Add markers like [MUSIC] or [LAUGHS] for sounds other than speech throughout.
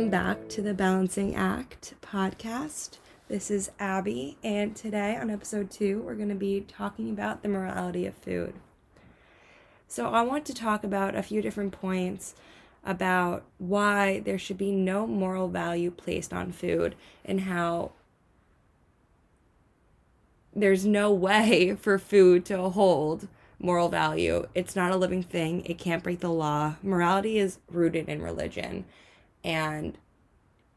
welcome back to the Balancing Act podcast. This is Abby, and today on episode two, we're going to be talking about the morality of food. So, I want to talk about a few different points about why there should be no moral value placed on food and how there's no way [LAUGHS] for food to hold moral value. It's not a living thing, it can't break the law. Morality is rooted in religion, and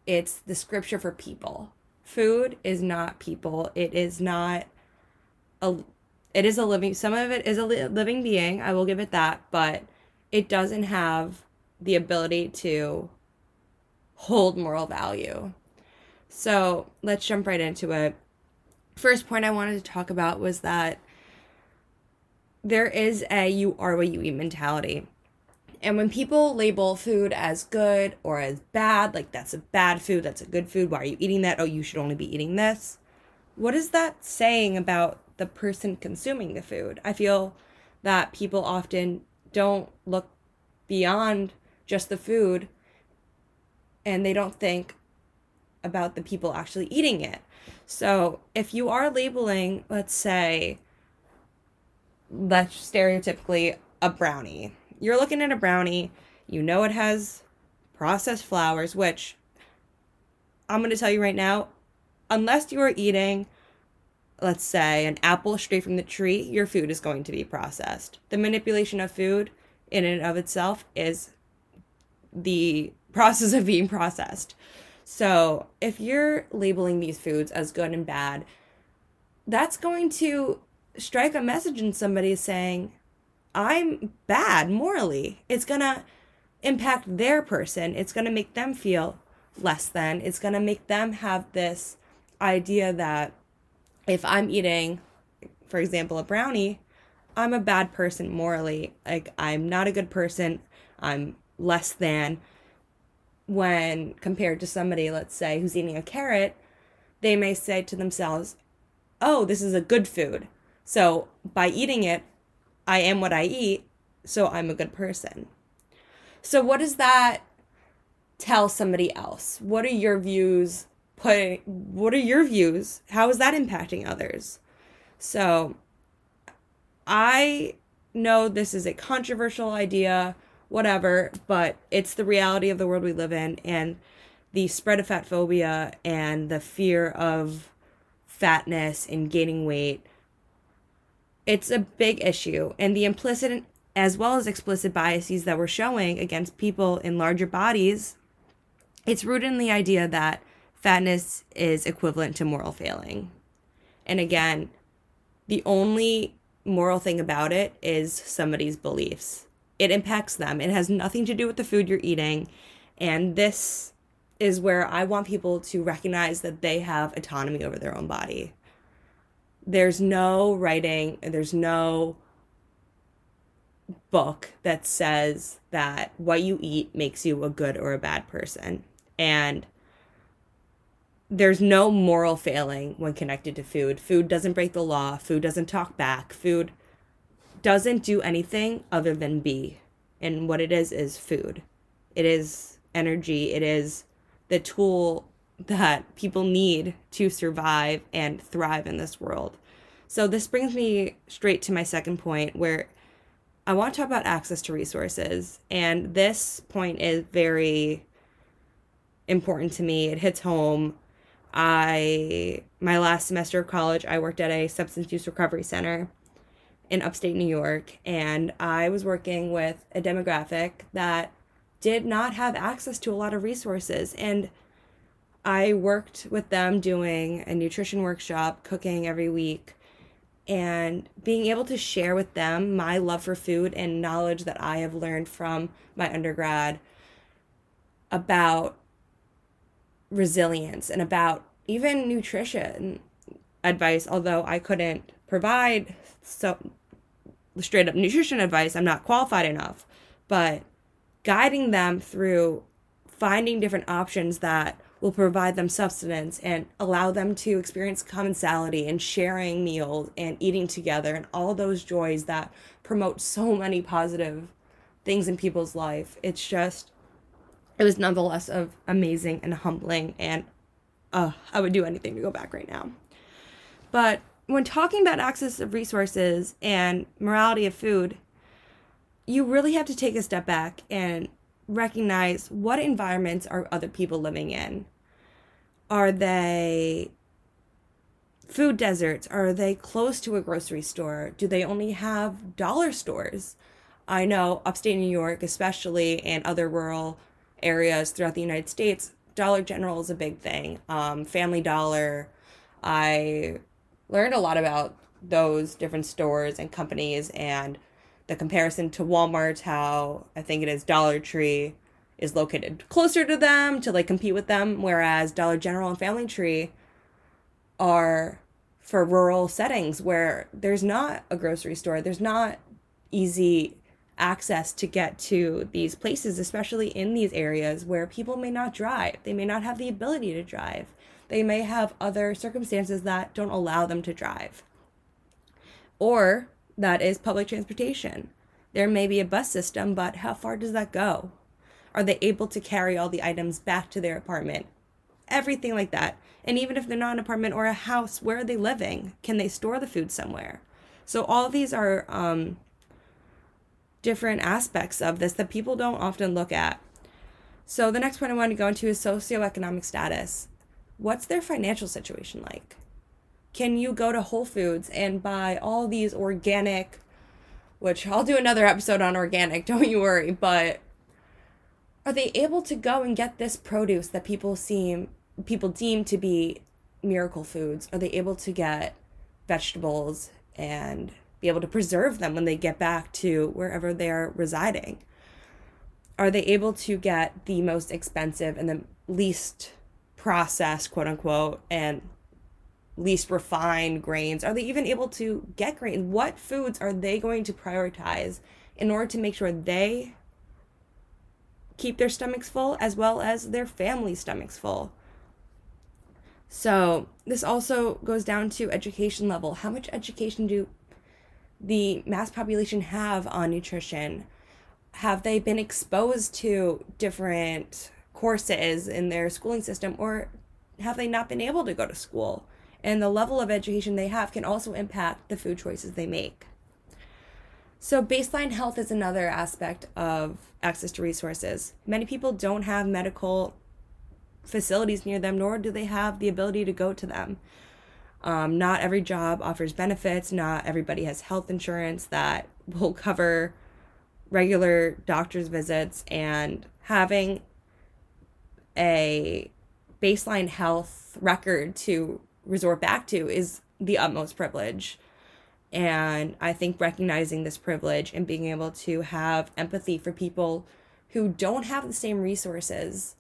it's the scripture for people. Food is not people. It is not a it is a living some of it is a li- living being. I will give it that, but it doesn't have the ability to hold moral value. So, let's jump right into it. First point I wanted to talk about was that there is a you are what you eat mentality. And when people label food as good or as bad, like that's a bad food, that's a good food, why are you eating that? Oh, you should only be eating this. What is that saying about the person consuming the food? I feel that people often don't look beyond just the food and they don't think about the people actually eating it. So, if you are labeling, let's say, let's stereotypically a brownie. You're looking at a brownie, you know it has processed flours, which I'm going to tell you right now, unless you are eating, let's say, an apple straight from the tree, your food is going to be processed. The manipulation of food in and of itself is the [LAUGHS] process of being processed. So, if you're labeling these foods as good and bad, that's going to strike a message in somebody saying, I'm bad morally. It's going to impact their person. It's going to make them feel less than. It's going to make them have this idea that if I'm eating, for example, a brownie, I'm a bad person morally. Like, I'm not a good person. I'm less than. When compared to somebody, let's say, who's eating a carrot, they may say to themselves, Oh, this is a good food. So by eating it, I am what I eat, so I'm a good person. So what does that tell somebody else? What are your views put what are your views? How is that impacting others? So I know this is a controversial idea, whatever, but it's the reality of the world we live in and the spread of fat phobia and the fear of fatness and gaining weight it's a big issue. And the implicit as well as explicit biases that we're showing against people in larger bodies, it's rooted in the idea that fatness is equivalent to moral failing. And again, the only moral thing about it is somebody's beliefs. It impacts them. It has nothing to do with the food you're eating. And this is where I want people to recognize that they have autonomy over their own body there's no writing, there's no book that says that what you eat makes you a good or a bad person. And there's no moral failing when connected to food. Food doesn't break the law, food doesn't talk back, food doesn't do anything other than be. And what it is is food. It is energy, it is the tool that people need to survive and thrive in this world. So, this brings me straight to my second point where I want to talk about access to resources. And this point is very important to me. It hits home. I, my last semester of college, I worked at a substance use recovery center in upstate New York. And I was working with a demographic that did not have access to a lot of resources. And I worked with them doing a nutrition workshop, cooking every week, and being able to share with them my love for food and knowledge that I have learned from my undergrad about resilience and about even nutrition advice, although I couldn't provide so straight up nutrition advice, I'm not qualified enough, but guiding them through finding different options that will provide them sustenance and allow them to experience commensality and sharing meals and eating together and all those joys that promote so many positive things in people's life. It's just it was nonetheless of amazing and humbling and uh, I would do anything to go back right now. But when talking about access of resources and morality of food, you really have to take a step back and recognize what environments are other people living in. Are they food deserts? Are they close to a grocery store? Do they only have dollar stores? I know upstate New York, especially, and other rural areas throughout the United States, Dollar General is a big thing. Um, Family Dollar. I learned a lot about those different stores and companies and the comparison to Walmart, how I think it is Dollar Tree is located closer to them to like compete with them, whereas Dollar General and Family Tree are for rural settings where there's not a grocery store, there's not easy access to get to these places, especially in these areas where people may not drive. They may not have the ability to drive. They may have other circumstances that don't allow them to drive. Or that is public transportation. There may be a bus system, but how far does that go? Are they able to carry all the items back to their apartment? Everything like that. And even if they're not an apartment or a house, where are they living? Can they store the food somewhere? So all these are um, different aspects of this that people don't often look at. So the next point I want to go into is socioeconomic status. What's their financial situation like? Can you go to Whole Foods and buy all these organic, which I'll do another episode on organic, [LAUGHS] don't you worry, but are they able to go and get this produce that people seem people deem to be miracle foods? Are they able to get vegetables and be able to preserve them when they get back to wherever they're residing? Are they able to get the most expensive and the least processed, quote unquote, and least refined grains? Are they even able to get grain? What foods are they going to prioritize in order to make sure they keep their stomachs full as well as their family stomachs full? So, this also goes down to education level. How much education do the mass population have on nutrition? Have they been exposed to different courses in their schooling system or have they not been able to go to school? and the level of education they have can also impact the food choices they make. So, baseline health is another aspect of access to resources. Many people don't have medical facilities near them, nor do they have the ability to go to them. Um, not every job offers benefits, not everybody has health insurance that [LAUGHS] will cover regular doctor's visits, and having a baseline health record to resort back to is the utmost privilege. And I think recognizing this privilege and being able to have empathy for people who don't have the same resources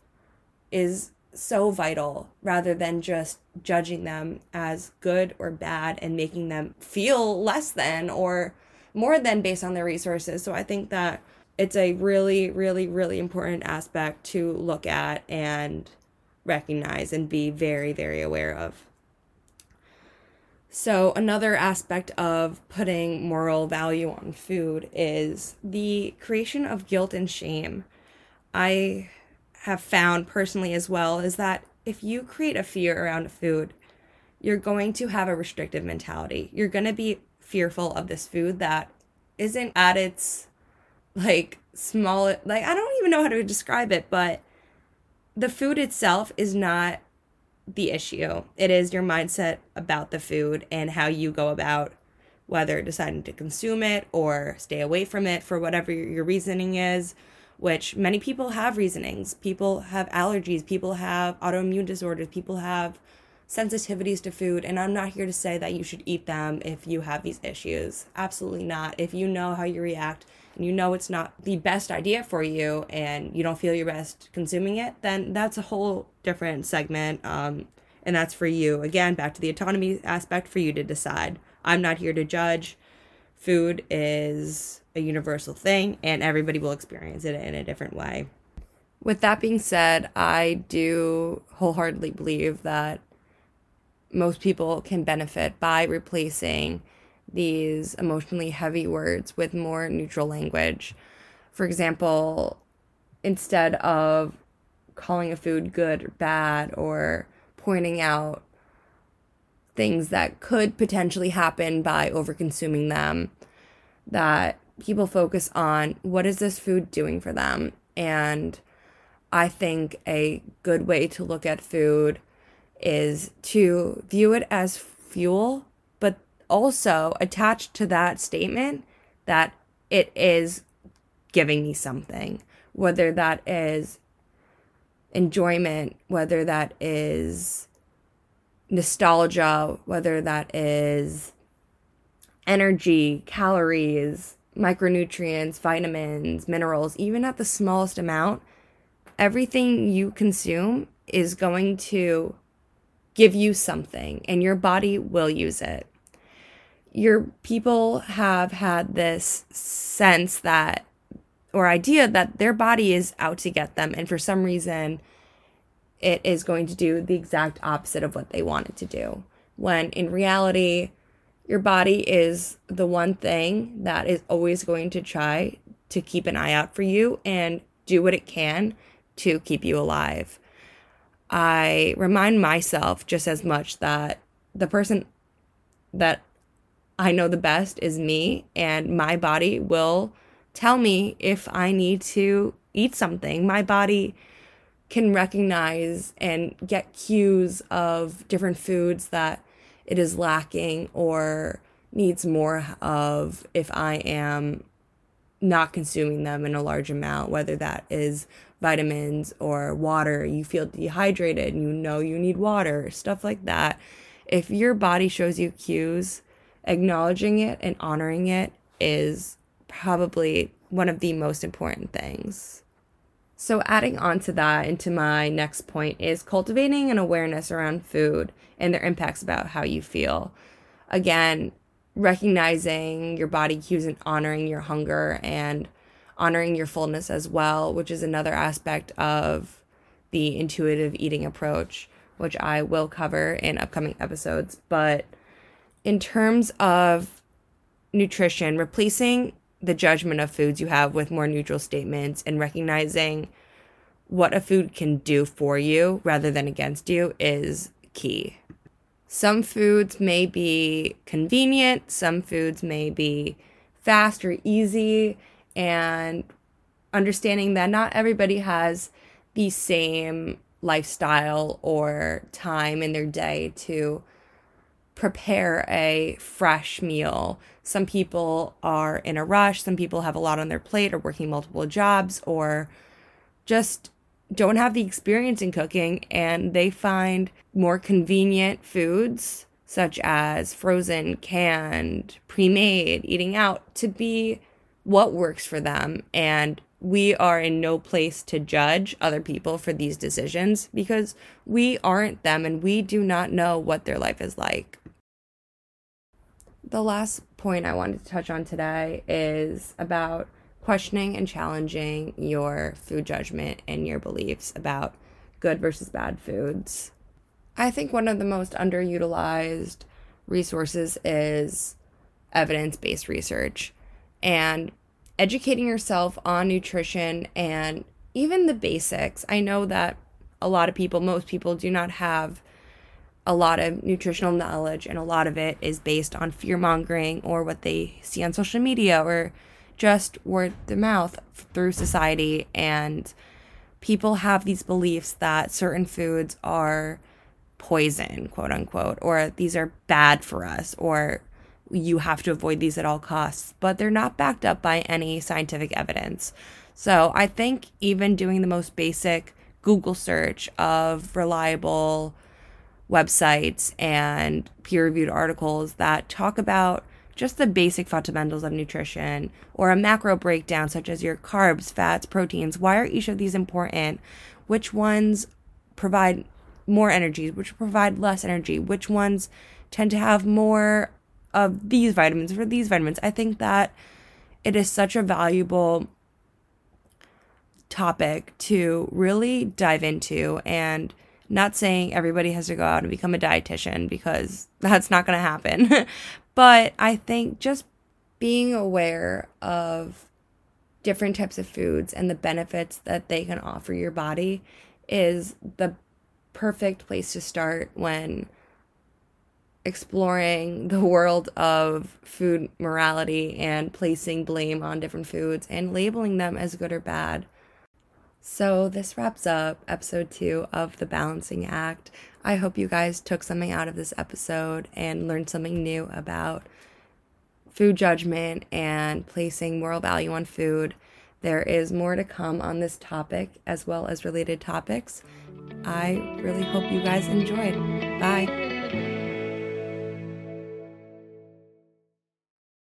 is so vital rather than just judging them as good or bad and making them feel less than or more than based on their resources. So I think that it's a really, really, really important aspect to look at and recognize and be very, very aware of. So, another aspect of putting moral value on food is the creation of guilt and shame. I have found personally as well is that if you create a fear around food, you're going to have a restrictive mentality. You're going to be fearful of this food that isn't at its like small like I don't even know how to describe it, but the food itself is not the issue. It is your mindset about the food and how you go about whether deciding to consume it or stay away from it for whatever your reasoning is, which many people have reasonings. People have allergies, people have autoimmune disorders, people have sensitivities to food, and I'm not here to say that you should eat them if you have these issues. Absolutely not. If you know how you react and you know it's not the best idea for you and you don't feel your best consuming it, then that's a whole different segment. Um, and that's for you. Again, back to the autonomy aspect for you to decide. I'm not here to judge. Food is a universal thing, and everybody will experience it in a different way. With that being said, I do wholeheartedly believe that most people can benefit by replacing these emotionally heavy words with more neutral language. For example, instead of calling a food good or bad or pointing out things that could potentially happen by overconsuming them that people focus on what is this food doing for them and i think a good way to look at food is to view it as fuel also attached to that statement that it is giving me something whether that is enjoyment whether that is nostalgia, whether that is energy, calories, micronutrients, vitamins, minerals, even at the smallest amount, everything you consume is going to give you something and your body will use it. Your people have had this sense that or idea that their body is out to get them and for some reason it is going to do the exact opposite of what they want it to do. When in reality, your body is the one thing that is always going to try to keep an eye out for you and do what it can to keep you alive. I remind myself just as much that the person that I know the best is me, and my body will tell me if I need to eat something. My body can recognize and get cues of different foods that it is lacking or needs more of if I am not consuming them in a large amount, whether that is vitamins or water, you feel dehydrated and you know you need water, stuff like that. If your body shows you cues, acknowledging it and honoring it is probably one of the most important things. So, adding on to that, into my next point, is cultivating an awareness around food and their impacts about how you feel. Again, recognizing your body cues and honoring your hunger and honoring your fullness as well, which is another aspect of the intuitive eating approach, which I will cover in upcoming episodes. But in terms of nutrition, replacing the judgment of foods you have with more neutral statements and recognizing what a food can do for you rather than against you is key. Some foods may be convenient, some foods may be fast or easy, and understanding that not everybody has the same lifestyle or time in their day to prepare a fresh meal. Some people are in a rush, some people have a lot on their plate or working multiple jobs or just don't have the experience in cooking and they find more convenient foods such as frozen, canned, pre-made, eating out to be what works for them and we are in no place to judge other people for these decisions because we aren't them and we do not know what their life is like the last point I wanted to touch on today is about questioning and challenging your food judgment and your beliefs about good versus bad foods. I think one of the most underutilized resources is evidence based research and educating yourself on nutrition and even the basics. I know that a lot of people, most people, do not have a lot of nutritional knowledge, and a lot of it is based on fear mongering or what they see on social media or just word of mouth through society. And people have these beliefs that certain foods are poison, quote unquote, or these are bad for us, or you have to avoid these at all costs, but they're not backed up by any scientific evidence. So I think even doing the most basic Google search of reliable websites and peer reviewed articles that talk about just the basic fundamentals of nutrition or a macro breakdown, such as your carbs, fats, proteins. Why are each of these important? Which ones provide more energy? Which provide less energy? Which ones tend to have more of these vitamins for these vitamins? I think that it is such a valuable topic to really dive into and not saying everybody has to go out and become a dietitian because [LAUGHS] that's not going to happen. [LAUGHS] but I think just being aware of different types of foods and the benefits that they can offer your body is the perfect place to start when exploring the world of food morality and placing blame on different foods and labeling them as good or bad. So, this wraps up episode two of The Balancing Act. I hope you guys took something out of this episode and learned something new about food judgment and placing moral value on food. There is more to come on this topic as well as related topics. I really hope you guys enjoyed. Bye.